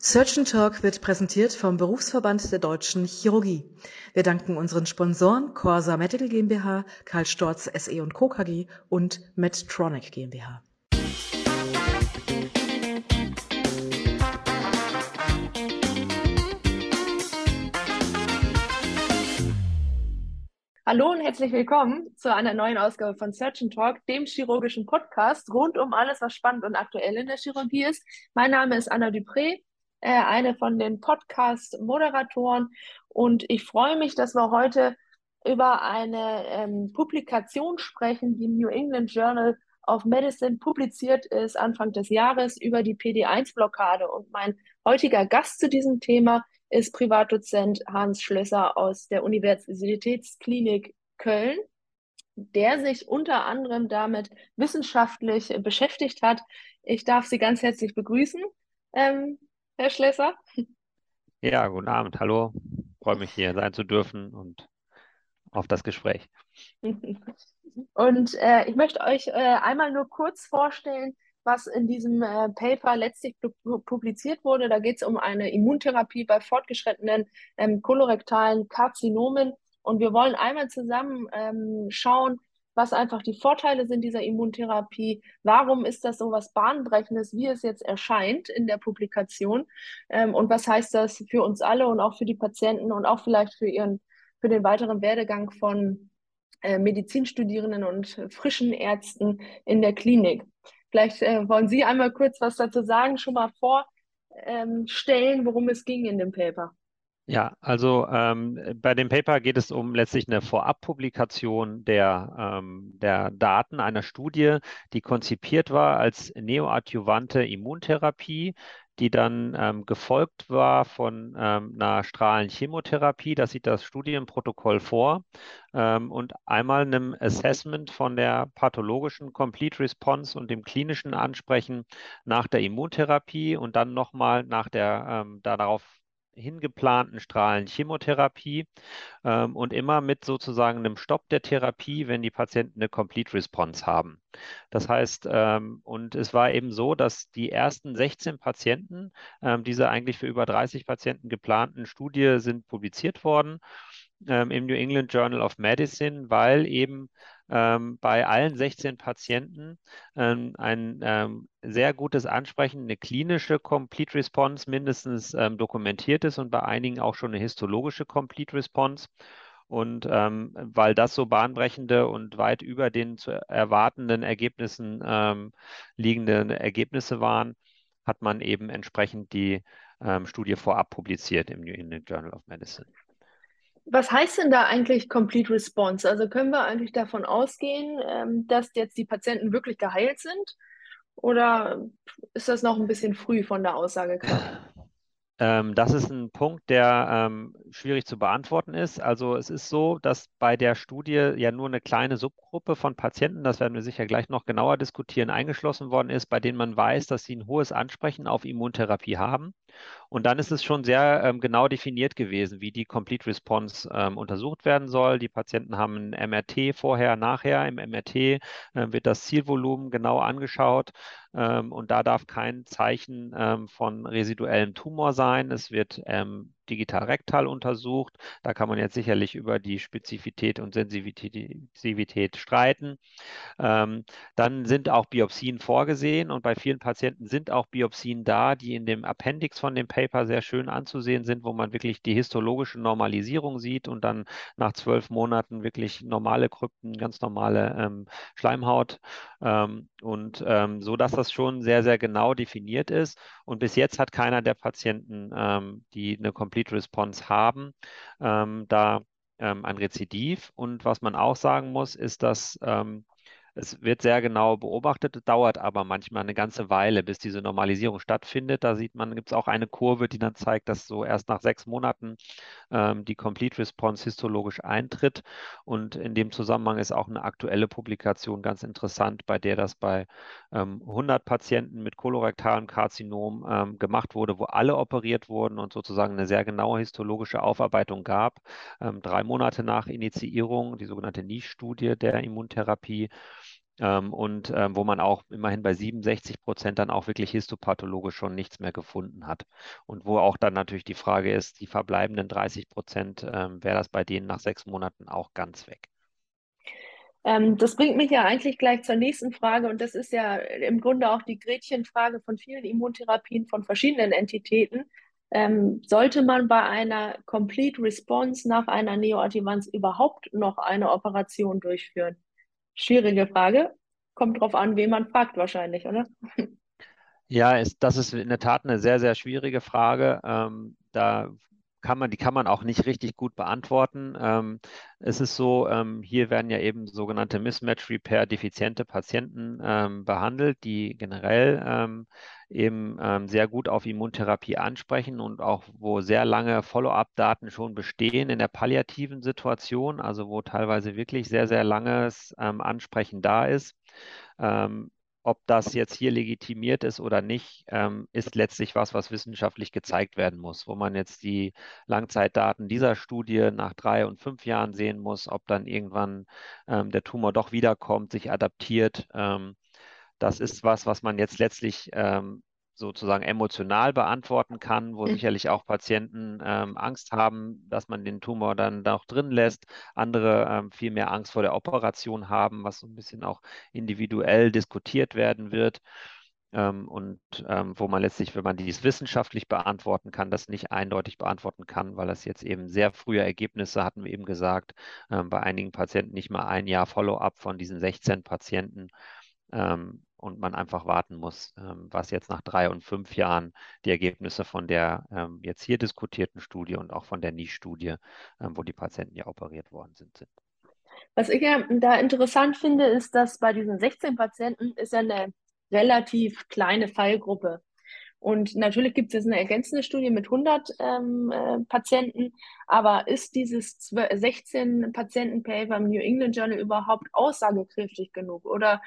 Surgeon Talk wird präsentiert vom Berufsverband der Deutschen Chirurgie. Wir danken unseren Sponsoren Corsa Medical GmbH, Karl Storz SE und Co. KG und Medtronic GmbH. Hallo und herzlich willkommen zu einer neuen Ausgabe von Surgeon Talk, dem chirurgischen Podcast rund um alles, was spannend und aktuell in der Chirurgie ist. Mein Name ist Anna Dupré, äh, eine von den Podcast-Moderatoren und ich freue mich, dass wir heute über eine ähm, Publikation sprechen, die im New England Journal of Medicine publiziert ist Anfang des Jahres über die PD1-Blockade. Und mein heutiger Gast zu diesem Thema ist Privatdozent Hans Schlösser aus der Universitätsklinik Köln, der sich unter anderem damit wissenschaftlich beschäftigt hat. Ich darf Sie ganz herzlich begrüßen, ähm, Herr Schlösser. Ja, guten Abend, hallo. Ich freue mich hier sein zu dürfen und auf das Gespräch. Und äh, ich möchte euch äh, einmal nur kurz vorstellen, was in diesem äh, Paper letztlich publiziert wurde. Da geht es um eine Immuntherapie bei fortgeschrittenen ähm, kolorektalen Karzinomen. Und wir wollen einmal zusammen ähm, schauen, was einfach die Vorteile sind dieser Immuntherapie. Warum ist das so was Bahnbrechendes, wie es jetzt erscheint in der Publikation? Ähm, und was heißt das für uns alle und auch für die Patienten und auch vielleicht für ihren, für den weiteren Werdegang von äh, Medizinstudierenden und frischen Ärzten in der Klinik? Vielleicht äh, wollen Sie einmal kurz was dazu sagen, schon mal vorstellen, worum es ging in dem Paper. Ja, also ähm, bei dem Paper geht es um letztlich eine Vorabpublikation der, ähm, der Daten einer Studie, die konzipiert war als neoadjuvante Immuntherapie die dann ähm, gefolgt war von ähm, einer Strahlenchemotherapie. Das sieht das Studienprotokoll vor. Ähm, und einmal einem Assessment von der pathologischen Complete Response und dem klinischen Ansprechen nach der Immuntherapie und dann nochmal nach der ähm, darauf hingeplanten Strahlenchemotherapie ähm, und immer mit sozusagen einem Stopp der Therapie, wenn die Patienten eine Complete Response haben. Das heißt, ähm, und es war eben so, dass die ersten 16 Patienten ähm, dieser eigentlich für über 30 Patienten geplanten Studie sind publiziert worden ähm, im New England Journal of Medicine, weil eben ähm, bei allen 16 Patienten ähm, ein ähm, sehr gutes Ansprechen, eine klinische Complete Response mindestens ähm, dokumentiert ist und bei einigen auch schon eine histologische Complete Response. Und ähm, weil das so bahnbrechende und weit über den zu erwartenden Ergebnissen ähm, liegende Ergebnisse waren, hat man eben entsprechend die Studie vorab publiziert im New England Journal of Medicine. Was heißt denn da eigentlich Complete Response? Also können wir eigentlich davon ausgehen, ähm, dass jetzt die Patienten wirklich geheilt sind? Oder ist das noch ein bisschen früh von der Aussagekraft? Ähm, das ist ein Punkt, der ähm, schwierig zu beantworten ist. Also es ist so, dass bei der Studie ja nur eine kleine Subgruppe von Patienten, das werden wir sicher gleich noch genauer diskutieren, eingeschlossen worden ist, bei denen man weiß, dass sie ein hohes Ansprechen auf Immuntherapie haben. Und dann ist es schon sehr ähm, genau definiert gewesen, wie die Complete Response ähm, untersucht werden soll. Die Patienten haben ein MRT vorher, nachher. Im MRT äh, wird das Zielvolumen genau angeschaut ähm, und da darf kein Zeichen ähm, von residuellem Tumor sein. Es wird ähm, digital rektal untersucht. Da kann man jetzt sicherlich über die Spezifität und Sensitivität streiten. Ähm, dann sind auch Biopsien vorgesehen und bei vielen Patienten sind auch Biopsien da, die in dem Appendix von dem Paper sehr schön anzusehen sind, wo man wirklich die histologische Normalisierung sieht und dann nach zwölf Monaten wirklich normale Krypten, ganz normale ähm, Schleimhaut ähm, und ähm, so, dass das schon sehr, sehr genau definiert ist. Und bis jetzt hat keiner der Patienten, ähm, die eine Complete Response haben, ähm, da ähm, ein Rezidiv. Und was man auch sagen muss, ist, dass ähm, es wird sehr genau beobachtet, dauert aber manchmal eine ganze Weile, bis diese Normalisierung stattfindet. Da sieht man, gibt es auch eine Kurve, die dann zeigt, dass so erst nach sechs Monaten ähm, die Complete Response histologisch eintritt. Und in dem Zusammenhang ist auch eine aktuelle Publikation ganz interessant, bei der das bei ähm, 100 Patienten mit kolorektalem Karzinom ähm, gemacht wurde, wo alle operiert wurden und sozusagen eine sehr genaue histologische Aufarbeitung gab. Ähm, drei Monate nach Initiierung, die sogenannte Niche-Studie der Immuntherapie. ähm, und ähm, wo man auch immerhin bei 67 Prozent dann auch wirklich histopathologisch schon nichts mehr gefunden hat. Und wo auch dann natürlich die Frage ist, die verbleibenden 30 Prozent, ähm, wäre das bei denen nach sechs Monaten auch ganz weg. Ähm, das bringt mich ja eigentlich gleich zur nächsten Frage und das ist ja im Grunde auch die Gretchenfrage von vielen Immuntherapien von verschiedenen Entitäten. Ähm, sollte man bei einer Complete Response nach einer Neoadjuvanz überhaupt noch eine Operation durchführen? Schwierige Frage. Kommt drauf an, wen man fragt wahrscheinlich, oder? Ja, ist, das ist in der Tat eine sehr, sehr schwierige Frage. Ähm, da kann man, die kann man auch nicht richtig gut beantworten. Ähm, es ist so, ähm, hier werden ja eben sogenannte Mismatch Repair defiziente Patienten ähm, behandelt, die generell ähm, eben ähm, sehr gut auf Immuntherapie ansprechen und auch wo sehr lange Follow-up-Daten schon bestehen in der palliativen Situation, also wo teilweise wirklich sehr, sehr langes ähm, Ansprechen da ist. Ähm, ob das jetzt hier legitimiert ist oder nicht, ähm, ist letztlich was, was wissenschaftlich gezeigt werden muss, wo man jetzt die Langzeitdaten dieser Studie nach drei und fünf Jahren sehen muss, ob dann irgendwann ähm, der Tumor doch wiederkommt, sich adaptiert. Ähm, das ist was, was man jetzt letztlich ähm, sozusagen emotional beantworten kann, wo mhm. sicherlich auch Patienten ähm, Angst haben, dass man den Tumor dann noch drin lässt, andere ähm, viel mehr Angst vor der Operation haben, was so ein bisschen auch individuell diskutiert werden wird. Ähm, und ähm, wo man letztlich, wenn man dies wissenschaftlich beantworten kann, das nicht eindeutig beantworten kann, weil das jetzt eben sehr frühe Ergebnisse, hatten wir eben gesagt, ähm, bei einigen Patienten nicht mal ein Jahr Follow-up von diesen 16 Patienten ähm, und man einfach warten muss, ähm, was jetzt nach drei und fünf Jahren die Ergebnisse von der ähm, jetzt hier diskutierten Studie und auch von der NIE-Studie, ähm, wo die Patienten ja operiert worden sind, sind. Was ich ja da interessant finde, ist, dass bei diesen 16 Patienten ist ja eine relativ kleine Fallgruppe. Und natürlich gibt es jetzt eine ergänzende Studie mit 100 ähm, äh, Patienten, aber ist dieses 16-Patienten-Paper im New England Journal überhaupt aussagekräftig genug? Oder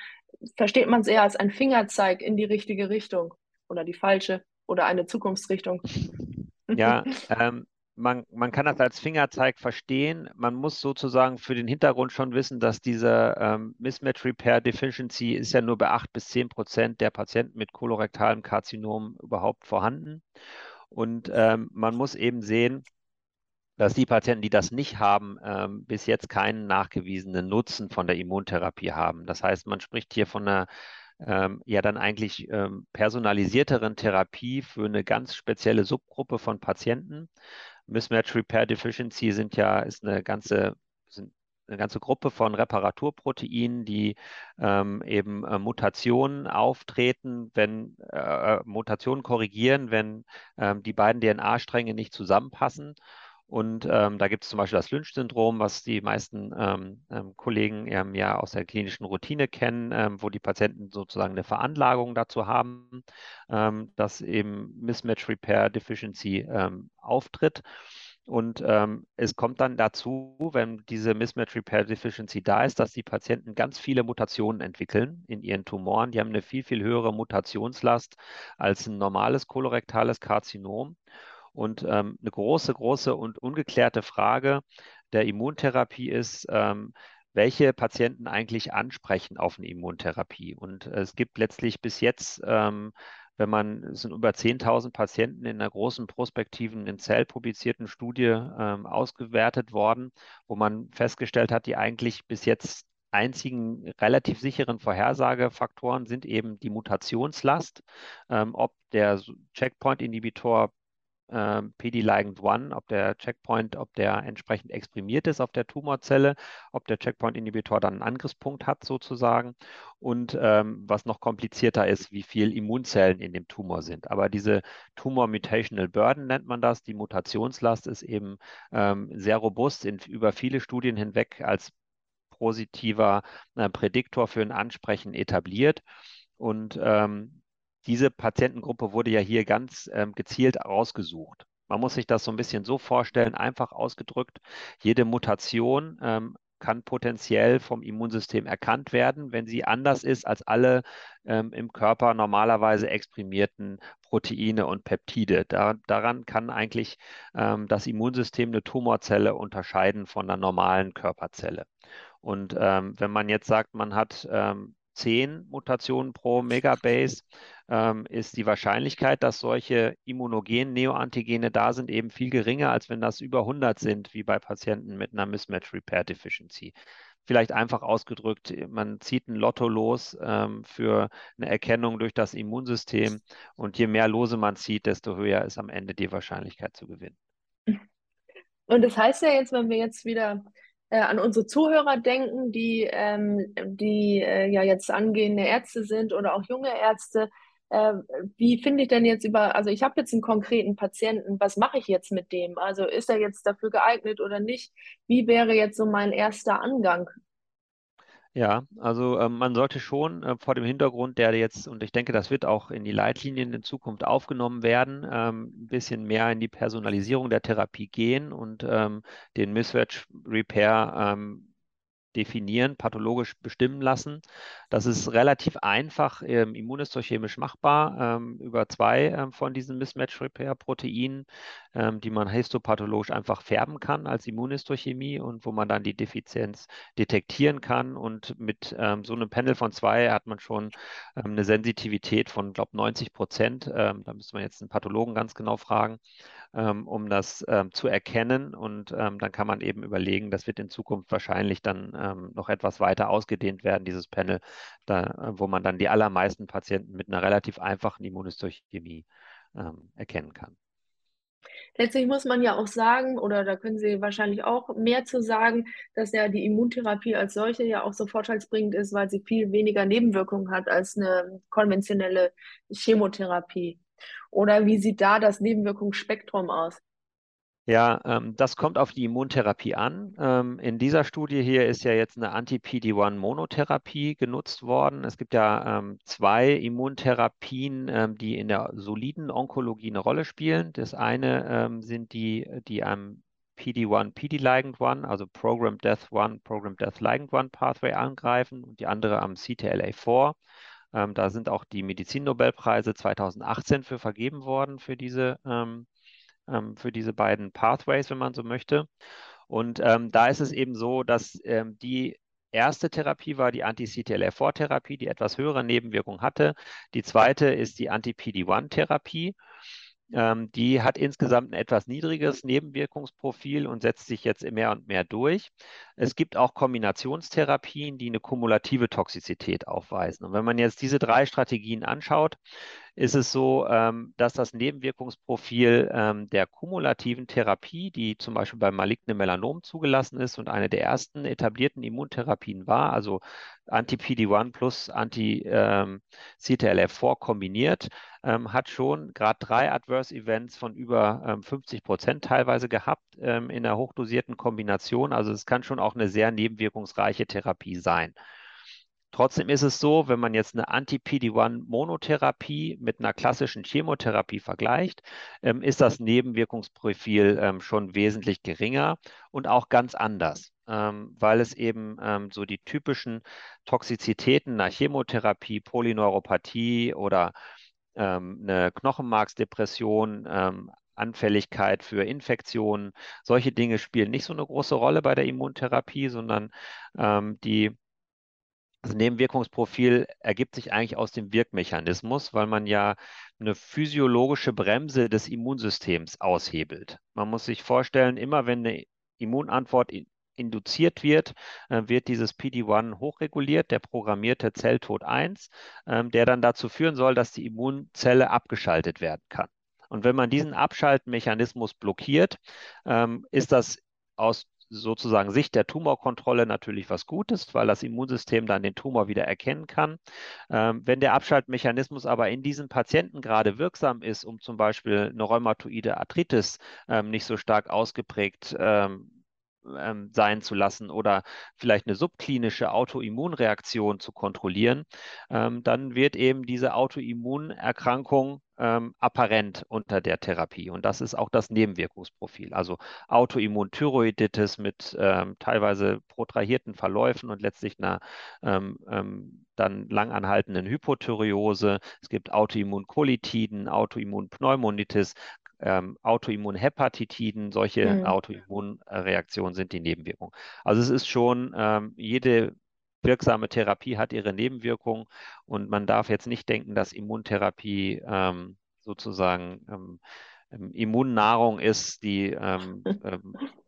versteht man es eher als ein Fingerzeig in die richtige Richtung oder die falsche oder eine Zukunftsrichtung? Ja, ähm, man, man kann das als Fingerzeig verstehen. Man muss sozusagen für den Hintergrund schon wissen, dass diese ähm, Mismatch Repair Deficiency ist ja nur bei 8 bis 10 Prozent der Patienten mit kolorektalem Karzinom überhaupt vorhanden. Und ähm, man muss eben sehen, dass die Patienten, die das nicht haben, ähm, bis jetzt keinen nachgewiesenen Nutzen von der Immuntherapie haben. Das heißt, man spricht hier von einer ähm, ja dann eigentlich ähm, personalisierteren Therapie für eine ganz spezielle Subgruppe von Patienten. Mismatch Repair Deficiency sind ja, ist eine ganze, sind eine ganze Gruppe von Reparaturproteinen, die ähm, eben äh, Mutationen auftreten, wenn äh, Mutationen korrigieren, wenn ähm, die beiden DNA-Stränge nicht zusammenpassen. Und ähm, da gibt es zum Beispiel das Lynch-Syndrom, was die meisten ähm, ähm, Kollegen ähm, ja aus der klinischen Routine kennen, ähm, wo die Patienten sozusagen eine Veranlagung dazu haben, ähm, dass eben Mismatch Repair Deficiency auftritt. Und es kommt dann dazu, wenn diese Mismatch Repair Deficiency da ist, dass die Patienten ganz viele Mutationen entwickeln in ihren Tumoren. Die haben eine viel, viel höhere Mutationslast als ein normales kolorektales Karzinom. Und ähm, eine große, große und ungeklärte Frage der Immuntherapie ist, ähm, welche Patienten eigentlich ansprechen auf eine Immuntherapie. Und es gibt letztlich bis jetzt, ähm, wenn man, es sind über 10.000 Patienten in einer großen prospektiven, in Cell publizierten Studie ähm, ausgewertet worden, wo man festgestellt hat, die eigentlich bis jetzt einzigen relativ sicheren Vorhersagefaktoren sind eben die Mutationslast, ähm, ob der Checkpoint-Inhibitor äh, PD-Ligand 1, ob der Checkpoint, ob der entsprechend exprimiert ist auf der Tumorzelle, ob der Checkpoint-Inhibitor dann einen Angriffspunkt hat sozusagen und ähm, was noch komplizierter ist, wie viel Immunzellen in dem Tumor sind. Aber diese Tumor Mutational Burden nennt man das, die Mutationslast ist eben ähm, sehr robust in, über viele Studien hinweg als positiver äh, Prädiktor für ein Ansprechen etabliert. Und ähm, diese Patientengruppe wurde ja hier ganz ähm, gezielt ausgesucht. Man muss sich das so ein bisschen so vorstellen, einfach ausgedrückt, jede Mutation ähm, kann potenziell vom Immunsystem erkannt werden, wenn sie anders ist als alle ähm, im Körper normalerweise exprimierten Proteine und Peptide. Da, daran kann eigentlich ähm, das Immunsystem eine Tumorzelle unterscheiden von einer normalen Körperzelle. Und ähm, wenn man jetzt sagt, man hat ähm, 10 Mutationen pro Megabase ähm, ist die Wahrscheinlichkeit, dass solche immunogenen Neoantigene da sind, eben viel geringer, als wenn das über 100 sind, wie bei Patienten mit einer Mismatch Repair Deficiency. Vielleicht einfach ausgedrückt, man zieht ein Lotto los ähm, für eine Erkennung durch das Immunsystem und je mehr Lose man zieht, desto höher ist am Ende die Wahrscheinlichkeit zu gewinnen. Und das heißt ja jetzt, wenn wir jetzt wieder äh, an unsere Zuhörer denken, die, ähm, die äh, ja jetzt angehende Ärzte sind oder auch junge Ärzte. Äh, wie finde ich denn jetzt über, also ich habe jetzt einen konkreten Patienten, was mache ich jetzt mit dem? Also ist er jetzt dafür geeignet oder nicht? Wie wäre jetzt so mein erster Angang? Ja, also ähm, man sollte schon äh, vor dem Hintergrund, der jetzt, und ich denke, das wird auch in die Leitlinien in Zukunft aufgenommen werden, ähm, ein bisschen mehr in die Personalisierung der Therapie gehen und ähm, den Mismatch Repair ähm, definieren, pathologisch bestimmen lassen. Das ist relativ einfach ähm, immunhistochemisch machbar ähm, über zwei ähm, von diesen Mismatch-Repair-Proteinen, ähm, die man histopathologisch einfach färben kann als Immunhistochemie und wo man dann die Defizienz detektieren kann. Und mit ähm, so einem Panel von zwei hat man schon ähm, eine Sensitivität von, glaube ich, 90 Prozent. da müsste man jetzt einen Pathologen ganz genau fragen um das zu erkennen. Und dann kann man eben überlegen, das wird in Zukunft wahrscheinlich dann ähm, noch etwas weiter ausgedehnt werden, dieses Panel, da, äh, wo man dann die allermeisten Patienten mit einer relativ einfachen Immunhistochemie ähm, erkennen kann. Letztlich muss man ja auch sagen, oder da können Sie wahrscheinlich auch mehr zu sagen, dass ja die Immuntherapie als solche ja auch so vorteilsbringend ist, weil sie viel weniger Nebenwirkungen hat als eine konventionelle Chemotherapie. Oder wie sieht da das Nebenwirkungsspektrum aus? Ja, ähm, das kommt auf die Immuntherapie an. Ähm, in dieser Studie hier ist ja jetzt eine Anti-PD-1-Monotherapie genutzt worden. Es gibt ja ähm, zwei Immuntherapien, ähm, die in der soliden Onkologie eine Rolle spielen. Das eine ähm, sind die, die am PD-1, PD-Ligand 1, also Program Death 1, Program Death Ligand 1 Pathway angreifen und die andere am CTLA4. Ähm, da sind auch die Medizinnobelpreise 2018 für vergeben worden für diese, ähm, für diese beiden Pathways, wenn man so möchte. Und ähm, da ist es eben so, dass ähm, die erste Therapie war die Anti-CTLA-4-Therapie, die etwas höhere Nebenwirkungen hatte. Die zweite ist die Anti-PD-1-Therapie. Ähm, die hat insgesamt ein etwas niedriges Nebenwirkungsprofil und setzt sich jetzt mehr und mehr durch. Es gibt auch Kombinationstherapien, die eine kumulative Toxizität aufweisen. Und wenn man jetzt diese drei Strategien anschaut, ist es so, ähm, dass das Nebenwirkungsprofil ähm, der kumulativen Therapie, die zum Beispiel beim malignen Melanom zugelassen ist und eine der ersten etablierten Immuntherapien war, also Anti-PD-1 plus Anti-CTLF4 kombiniert, ähm, hat schon gerade drei Adverse Events von über ähm, 50 Prozent teilweise gehabt in der hochdosierten Kombination. Also es kann schon auch eine sehr nebenwirkungsreiche Therapie sein. Trotzdem ist es so, wenn man jetzt eine Anti-PD-1-Monotherapie mit einer klassischen Chemotherapie vergleicht, ähm, ist das Nebenwirkungsprofil ähm, schon wesentlich geringer und auch ganz anders, ähm, weil es eben ähm, so die typischen Toxizitäten nach Chemotherapie, Polyneuropathie oder ähm, eine Knochenmarksdepression, ähm, Anfälligkeit für Infektionen, solche Dinge spielen nicht so eine große Rolle bei der Immuntherapie, sondern die das Nebenwirkungsprofil ergibt sich eigentlich aus dem Wirkmechanismus, weil man ja eine physiologische Bremse des Immunsystems aushebelt. Man muss sich vorstellen, immer wenn eine Immunantwort induziert wird, äh, wird dieses PD-1 hochreguliert, der programmierte Zelltod 1, ähm, der dann dazu führen soll, dass die Immunzelle abgeschaltet werden kann. Und wenn man diesen Abschaltmechanismus blockiert, ähm, ist das aus sozusagen Sicht der Tumorkontrolle natürlich was Gutes, weil das Immunsystem dann den Tumor wieder erkennen kann. Ähm, wenn der Abschaltmechanismus aber in diesen Patienten gerade wirksam ist, um zum Beispiel eine rheumatoide Arthritis ähm, nicht so stark ausgeprägt ähm, ähm sein zu lassen oder vielleicht eine subklinische Autoimmunreaktion zu kontrollieren, ähm, dann wird eben diese Autoimmunerkrankung ähm, apparent unter der Therapie. Und das ist auch das Nebenwirkungsprofil. Also Autoimmunthyroiditis mit ähm, teilweise protrahierten Verläufen und letztlich einer ähm, ähm dann langanhaltenden Hypothyreose. Es gibt Autoimmunkolitiden, Autoimmunpneumonitis, ähm, Autoimmunhepatitiden, solche mhm. Autoimmunreaktionen sind die Nebenwirkungen. Also es ist schon ähm, jede wirksame Therapie hat ihre Nebenwirkungen und man darf jetzt nicht denken, dass Immuntherapie ähm, sozusagen ähm, ähm Immunnahrung ist, die ähm,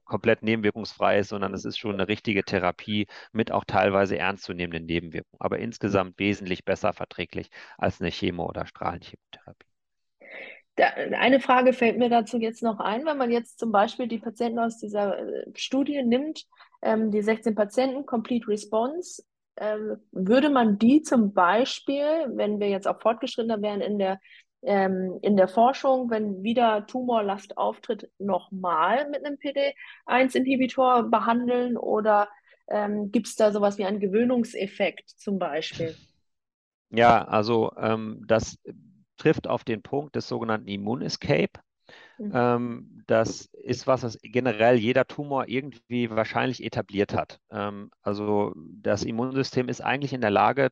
komplett nebenwirkungsfrei ist, sondern es ist schon eine richtige Therapie mit auch teilweise ernstzunehmenden Nebenwirkungen, aber insgesamt wesentlich besser verträglich als eine Chemo- oder Strahlenchemotherapie. Eine Frage fällt mir dazu jetzt noch ein, wenn man jetzt zum Beispiel die Patienten aus dieser äh, Studie nimmt, ähm, die 16 Patienten, Complete Response, ähm, würde man die zum Beispiel, wenn wir jetzt auch fortgeschrittener wären in der ähm, in der Forschung, wenn wieder Tumorlast auftritt, nochmal mit einem PD-1-Inhibitor behandeln oder ähm, gibt es da sowas wie einen Gewöhnungseffekt zum Beispiel? Ja, also ähm, das trifft auf den Punkt des sogenannten Immun-Escape. Mhm. Ähm, das ist was, was generell jeder Tumor irgendwie wahrscheinlich etabliert hat. Ähm, also das Immunsystem ist eigentlich in der Lage,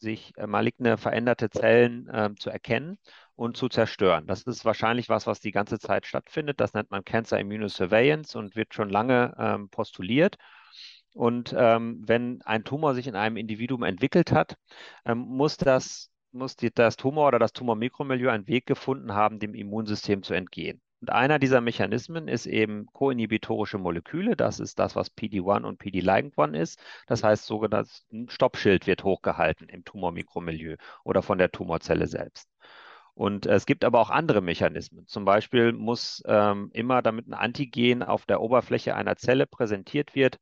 sich äh, maligne veränderte Zellen äh, zu erkennen und zu zerstören. Das ist wahrscheinlich was, was die ganze Zeit stattfindet. Das nennt man Cancer Immunosurveillance und wird schon lange ähm, postuliert. Und ähm, wenn ein Tumor sich in einem Individuum entwickelt hat, ähm, muss das, muss die, das Tumor oder das Tumormikromilieu einen Weg gefunden haben, dem Immunsystem zu entgehen. Und einer dieser Mechanismen ist eben koinhibitorische Moleküle. Das ist das, was PD-1 und PD-Ligand-1 ist. Das heißt, sogenanntes Stoppschild wird hochgehalten im Tumormikromilieu oder von der Tumorzelle selbst. Und es gibt aber auch andere Mechanismen. Zum Beispiel muss ähm, immer, damit ein Antigen auf der Oberfläche einer Zelle präsentiert wird,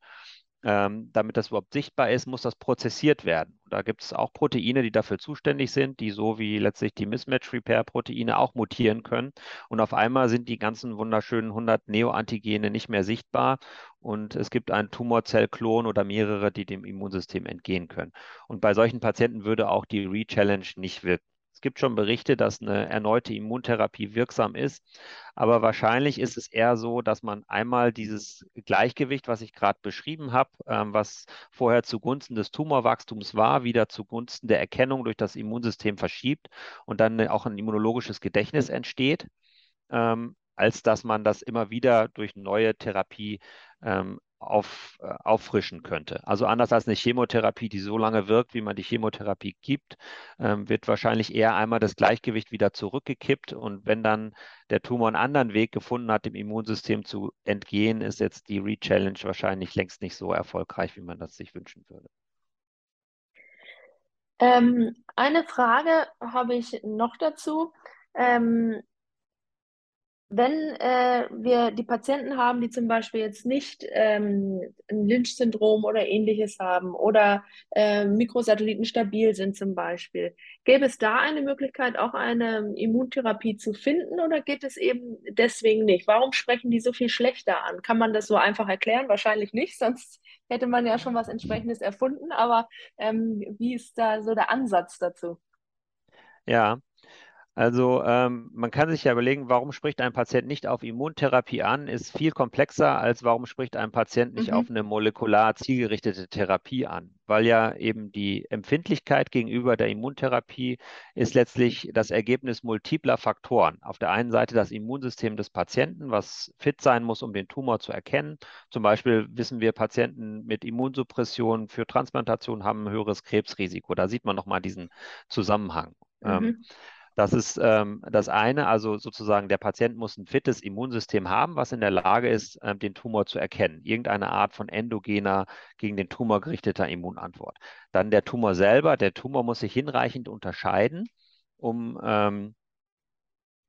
ähm, damit das überhaupt sichtbar ist, muss das prozessiert werden. Da gibt es auch Proteine, die dafür zuständig sind, die so wie letztlich die Mismatch-Repair-Proteine auch mutieren können. Und auf einmal sind die ganzen wunderschönen 100 Neoantigene nicht mehr sichtbar. Und es gibt einen Tumorzellklon oder mehrere, die dem Immunsystem entgehen können. Und bei solchen Patienten würde auch die Re-Challenge nicht wirken. Es gibt schon Berichte, dass eine erneute Immuntherapie wirksam ist, aber wahrscheinlich ist es eher so, dass man einmal dieses Gleichgewicht, was ich gerade beschrieben habe, ähm, was vorher zugunsten des Tumorwachstums war, wieder zugunsten der Erkennung durch das Immunsystem verschiebt und dann auch ein immunologisches Gedächtnis entsteht. Ähm, als dass man das immer wieder durch neue Therapie ähm, auf, äh, auffrischen könnte. Also anders als eine Chemotherapie, die so lange wirkt, wie man die Chemotherapie gibt, ähm, wird wahrscheinlich eher einmal das Gleichgewicht wieder zurückgekippt. Und wenn dann der Tumor einen anderen Weg gefunden hat, dem Immunsystem zu entgehen, ist jetzt die Re-Challenge wahrscheinlich längst nicht so erfolgreich, wie man das sich wünschen würde. Ähm, eine Frage habe ich noch dazu. Ähm, wenn äh, wir die Patienten haben, die zum Beispiel jetzt nicht ähm, ein Lynch-Syndrom oder ähnliches haben oder äh, Mikrosatelliten stabil sind zum Beispiel, gäbe es da eine Möglichkeit, auch eine Immuntherapie zu finden oder geht es eben deswegen nicht? Warum sprechen die so viel schlechter an? Kann man das so einfach erklären? Wahrscheinlich nicht, sonst hätte man ja schon was entsprechendes erfunden. Aber ähm, wie ist da so der Ansatz dazu? Ja, also ähm, man kann sich ja überlegen, warum spricht ein Patient nicht auf Immuntherapie an, ist viel komplexer als warum spricht ein Patient nicht mhm. auf eine molekular zielgerichtete Therapie an, weil ja eben die Empfindlichkeit gegenüber der Immuntherapie ist letztlich das Ergebnis multipler Faktoren. Auf der einen Seite das Immunsystem des Patienten, was fit sein muss, um den Tumor zu erkennen. Zum Beispiel wissen wir, Patienten mit Immunsuppression für Transplantation haben ein höheres Krebsrisiko. Da sieht man nochmal diesen Zusammenhang. Ähm, mhm. Ähm, das ist ähm, das eine, also sozusagen der Patient muss ein fittes Immunsystem haben, was in der Lage ist, ähm, den Tumor zu erkennen. Irgendeine Art von endogener, gegen den Tumor gerichteter Immunantwort. Dann der Tumor selber. Der Tumor muss sich hinreichend unterscheiden, um, ähm,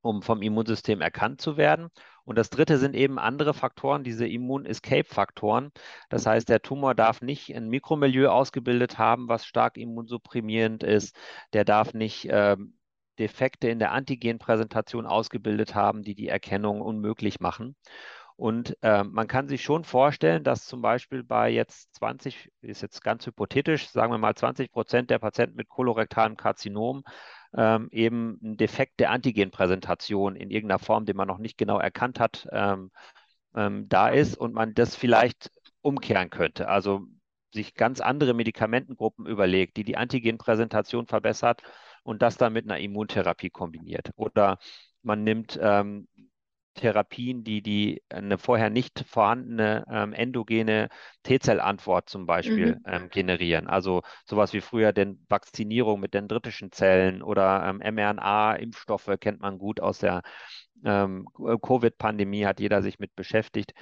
um vom Immunsystem erkannt zu werden. Und das dritte sind eben andere Faktoren, diese Immun-Escape-Faktoren. Das heißt, der Tumor darf nicht ein Mikromilieu ausgebildet haben, was stark immunsupprimierend ist. Der darf nicht ähm, Defekte in der Antigenpräsentation ausgebildet haben, die die Erkennung unmöglich machen. Und äh, man kann sich schon vorstellen, dass zum Beispiel bei jetzt 20, ist jetzt ganz hypothetisch, sagen wir mal 20 Prozent der Patienten mit kolorektalem Karzinom ähm, eben ein Defekt der Antigenpräsentation in irgendeiner Form, den man noch nicht genau erkannt hat, ähm, ähm, da ist und man das vielleicht umkehren könnte. Also sich ganz andere Medikamentengruppen überlegt, die die Antigenpräsentation verbessert und das dann mit einer Immuntherapie kombiniert. Oder man nimmt ähm, Therapien, die, die eine vorher nicht vorhandene ähm, endogene T-Zellantwort zum Beispiel mhm. ähm, generieren. Also sowas wie früher den Vakzinierung mit dendritischen Zellen oder ähm, mRNA-Impfstoffe kennt man gut aus der ähm, Covid-Pandemie, hat jeder sich mit beschäftigt.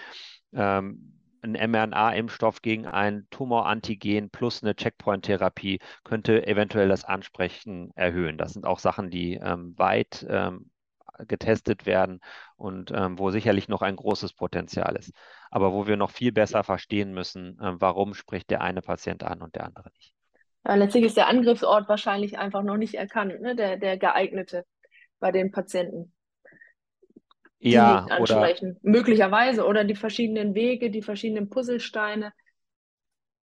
Ähm, ein mRNA-Impfstoff gegen ein Tumorantigen plus eine Checkpoint-Therapie könnte eventuell das Ansprechen erhöhen. Das sind auch Sachen, die ähm, weit ähm, getestet werden und ähm, wo sicherlich noch ein großes Potenzial ist. Aber wo wir noch viel besser verstehen müssen, äh, warum spricht der eine Patient an und der andere nicht. Ja, letztlich ist der Angriffsort wahrscheinlich einfach noch nicht erkannt, ne? der, der geeignete bei den Patienten. Ja, ansprechen. Oder, Möglicherweise oder die verschiedenen Wege, die verschiedenen Puzzlesteine.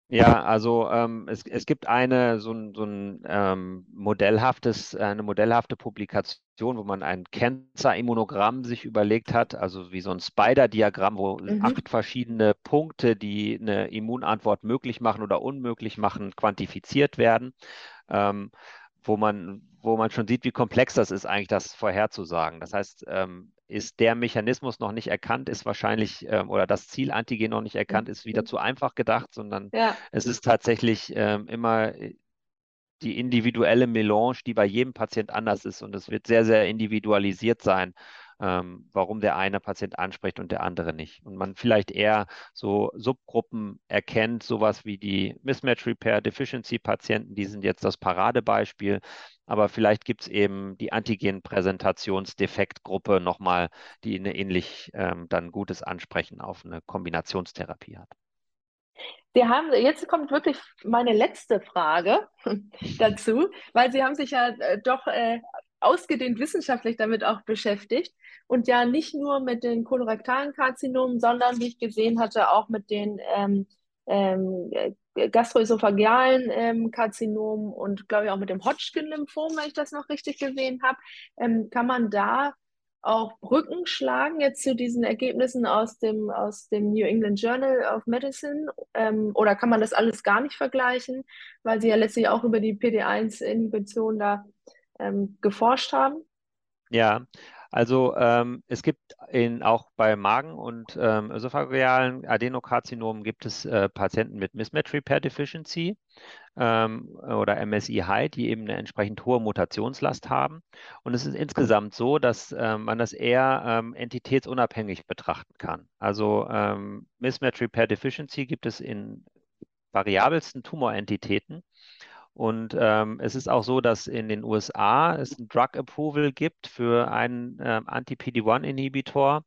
Ja, also ähm, es, es gibt eine so ein, so ein ähm, modellhaftes, eine modellhafte Publikation, wo man ein Cancer-Immunogramm sich überlegt hat, also wie so ein Spider-Diagramm, wo mhm. acht verschiedene Punkte, die eine Immunantwort möglich machen oder unmöglich machen, quantifiziert werden. Ähm, wo man, wo man schon sieht, wie komplex das ist, eigentlich das vorherzusagen. Das heißt, ähm, ist der Mechanismus noch nicht erkannt, ist wahrscheinlich, ähm, oder das Ziel Antigen noch nicht erkannt, ist wieder mhm. zu einfach gedacht, sondern ja. es ist tatsächlich ähm, immer die individuelle Melange, die bei jedem Patient anders ist und es wird sehr, sehr individualisiert sein ähm, warum der eine Patient anspricht und der andere nicht. Und man vielleicht eher so Subgruppen erkennt, sowas wie die Mismatch Repair Deficiency Patienten, die sind jetzt das Paradebeispiel. Aber vielleicht gibt es eben die Antigen-Präsentationsdefektgruppe nochmal, die eine ähnlich ähm, dann gutes Ansprechen auf eine Kombinationstherapie hat. Wir haben, jetzt kommt wirklich meine letzte Frage dazu, weil Sie haben sich ja äh, doch äh, ausgedehnt wissenschaftlich damit auch beschäftigt und ja nicht nur mit den kolorektalen Karzinomen, sondern wie ich gesehen hatte, auch mit den ähm, ähm, gastroesophagealen ähm, Karzinomen und glaube ich auch mit dem Hodgkin-Lymphom, wenn ich das noch richtig gesehen habe. Ähm, kann man da auch Brücken schlagen jetzt zu diesen Ergebnissen aus dem, aus dem New England Journal of Medicine? Ähm, oder kann man das alles gar nicht vergleichen, weil sie ja letztlich auch über die PD1-Inhibition da ähm, geforscht haben? Ja, also ähm, es gibt in, auch bei Magen- und ähm, ösophagealen Adenokarzinomen gibt es äh, Patienten mit Mismatch Repair Deficiency ähm, oder MSI-High, die eben eine entsprechend hohe Mutationslast haben. Und es ist insgesamt so, dass ähm, man das eher ähm, entitätsunabhängig betrachten kann. Also ähm, Mismatch Repair Deficiency gibt es in variabelsten Tumorentitäten. Und ähm, es ist auch so, dass in den USA es ein Drug Approval gibt für einen ähm, Anti-PD-1-Inhibitor,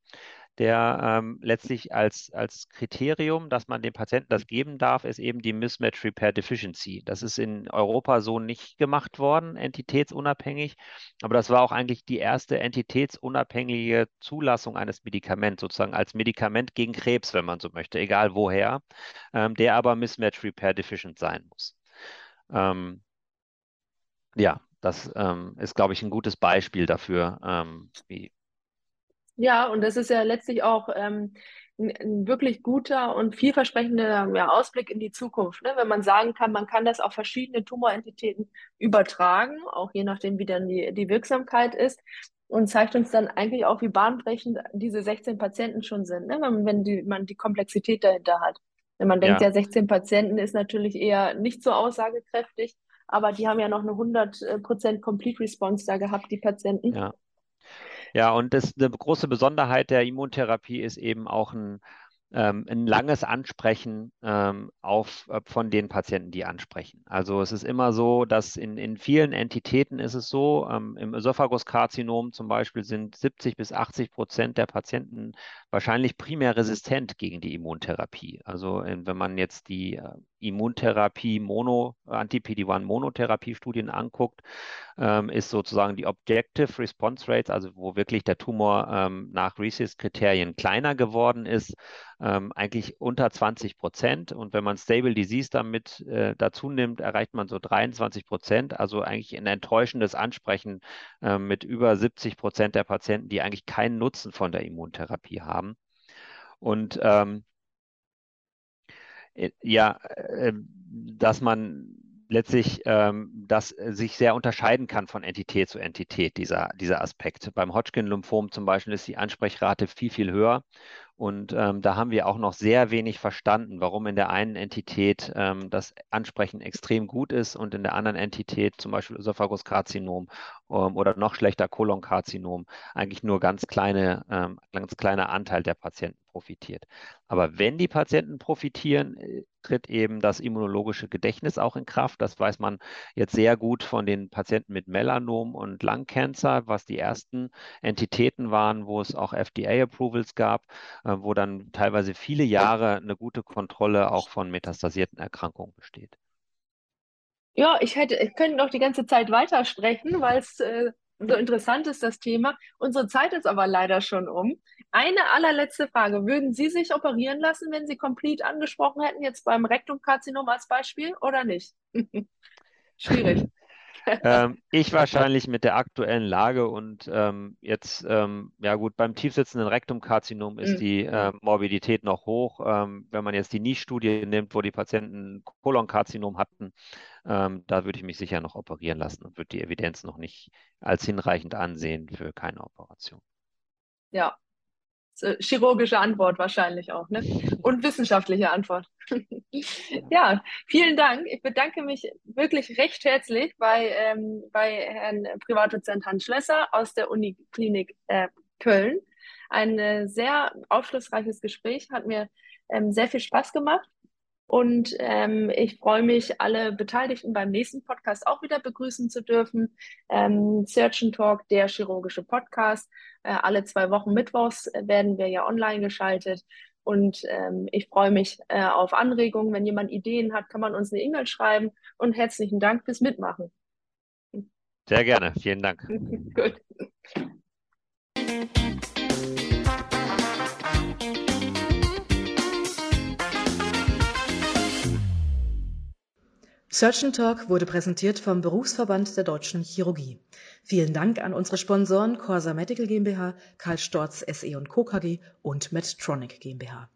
der ähm, letztlich als, als Kriterium, dass man dem Patienten das geben darf, ist eben die Mismatch Repair Deficiency. Das ist in Europa so nicht gemacht worden, entitätsunabhängig. Aber das war auch eigentlich die erste entitätsunabhängige Zulassung eines Medikaments, sozusagen als Medikament gegen Krebs, wenn man so möchte, egal woher, ähm, der aber Mismatch Repair Deficient sein muss. Ähm, ja, das ähm, ist, glaube ich, ein gutes Beispiel dafür, ähm, wie. Ja, und das ist ja letztlich auch ähm, ein, ein, wirklich guter und vielversprechender ja, Ausblick in die Zukunft, ne? wenn man sagen kann, man kann das auf verschiedene Tumorentitäten übertragen, auch je nachdem, wie dann die, die Wirksamkeit ist und zeigt uns dann eigentlich auch, wie bahnbrechend diese 16 Patienten schon sind, ne? wenn, wenn die, man die Komplexität dahinter hat. Wenn man denkt, ja. ja, 16 Patienten ist natürlich eher nicht so aussagekräftig, aber die haben ja noch eine 100% Complete Response da gehabt, die Patienten. Ja. Ja, und das, eine große Besonderheit der Immuntherapie ist eben auch ein ähm, ein langes Ansprechen ähm, auf, äh, von den Patienten, die ansprechen. Also es ist immer so, dass in, in vielen Entitäten ist es so, ähm, im Ösophaguskarzinom zum Beispiel sind 70 bis 80 Prozent der Patienten wahrscheinlich primär resistent gegen die Immuntherapie. Also äh, wenn man jetzt die äh, Immuntherapie, Mono, Anti-PD-1-Monotherapie-Studien anguckt, ähm, ist sozusagen die Objective Response Rates, also wo wirklich der Tumor ähm, nach RECIST-Kriterien kleiner geworden ist, ähm, eigentlich unter 20 Prozent. Und wenn man Stable Disease damit äh, dazu nimmt, erreicht man so 23 Prozent, also eigentlich ein enttäuschendes Ansprechen äh, mit über 70 Prozent der Patienten, die eigentlich keinen Nutzen von der Immuntherapie haben. Und ähm, äh, ja, äh, dass man letztlich ähm, das sich sehr unterscheiden kann von Entität zu Entität, dieser, dieser Aspekt. Beim Hodgkin-Lymphom zum Beispiel ist die Ansprechrate viel, viel höher. Und ähm, da haben wir auch noch sehr wenig verstanden, warum in der einen Entität ähm, das Ansprechen extrem gut ist und in der anderen Entität, zum Beispiel Ösophaguskarzinom ähm, oder noch schlechter Kolonkarzinom, eigentlich nur ganz kleine, ähm, ganz kleiner Anteil der Patienten profitiert. Aber wenn die Patienten profitieren, äh, tritt eben das immunologische Gedächtnis auch in Kraft. Das weiß man jetzt sehr gut von den Patienten mit Melanom und Lungcancer, was die ersten Entitäten waren, wo es auch FDA-Approvals gab, äh, wo dann teilweise viele Jahre eine gute Kontrolle auch von metastasierten Erkrankungen besteht. Ja, ich hätte, ich könnte noch die ganze Zeit weitersprechen, weil es äh, so interessant ist, das Thema. Unsere Zeit ist aber leider schon um. Eine allerletzte Frage. Würden Sie sich operieren lassen, wenn Sie komplett angesprochen hätten, jetzt beim Rektumkarzinom als Beispiel oder nicht? Schwierig. Ähm, ich wahrscheinlich mit der aktuellen Lage und ähm, jetzt, ähm, ja gut, beim tiefsitzenden Rektumkarzinom ist mhm. die äh, Morbidität noch hoch. Ähm, wenn man jetzt die NICE-Studie nimmt, wo die Patienten Kolonkarzinom hatten, ähm, da würde ich mich sicher noch operieren lassen und würde die Evidenz noch nicht als hinreichend ansehen für keine Operation. Ja, äh, chirurgische Antwort wahrscheinlich auch, ne? Und wissenschaftliche Antwort. ja, vielen Dank. Ich bedanke mich wirklich recht herzlich bei, ähm, bei Herrn Privatdozent Hans Schlösser aus der Uniklinik äh, Köln. Ein äh, sehr aufschlussreiches Gespräch, hat mir ähm, sehr viel Spaß gemacht. Und ähm, ich freue mich, alle Beteiligten beim nächsten Podcast auch wieder begrüßen zu dürfen. Ähm, Search and Talk, der chirurgische Podcast. Äh, alle zwei Wochen Mittwochs werden wir ja online geschaltet. Und ähm, ich freue mich äh, auf Anregungen. Wenn jemand Ideen hat, kann man uns eine E-Mail schreiben. Und herzlichen Dank fürs Mitmachen. Sehr gerne. Vielen Dank. Gut. Surgeon Talk wurde präsentiert vom Berufsverband der Deutschen Chirurgie. Vielen Dank an unsere Sponsoren Corsa Medical GmbH, Karl Storz SE Co. KG und Medtronic GmbH.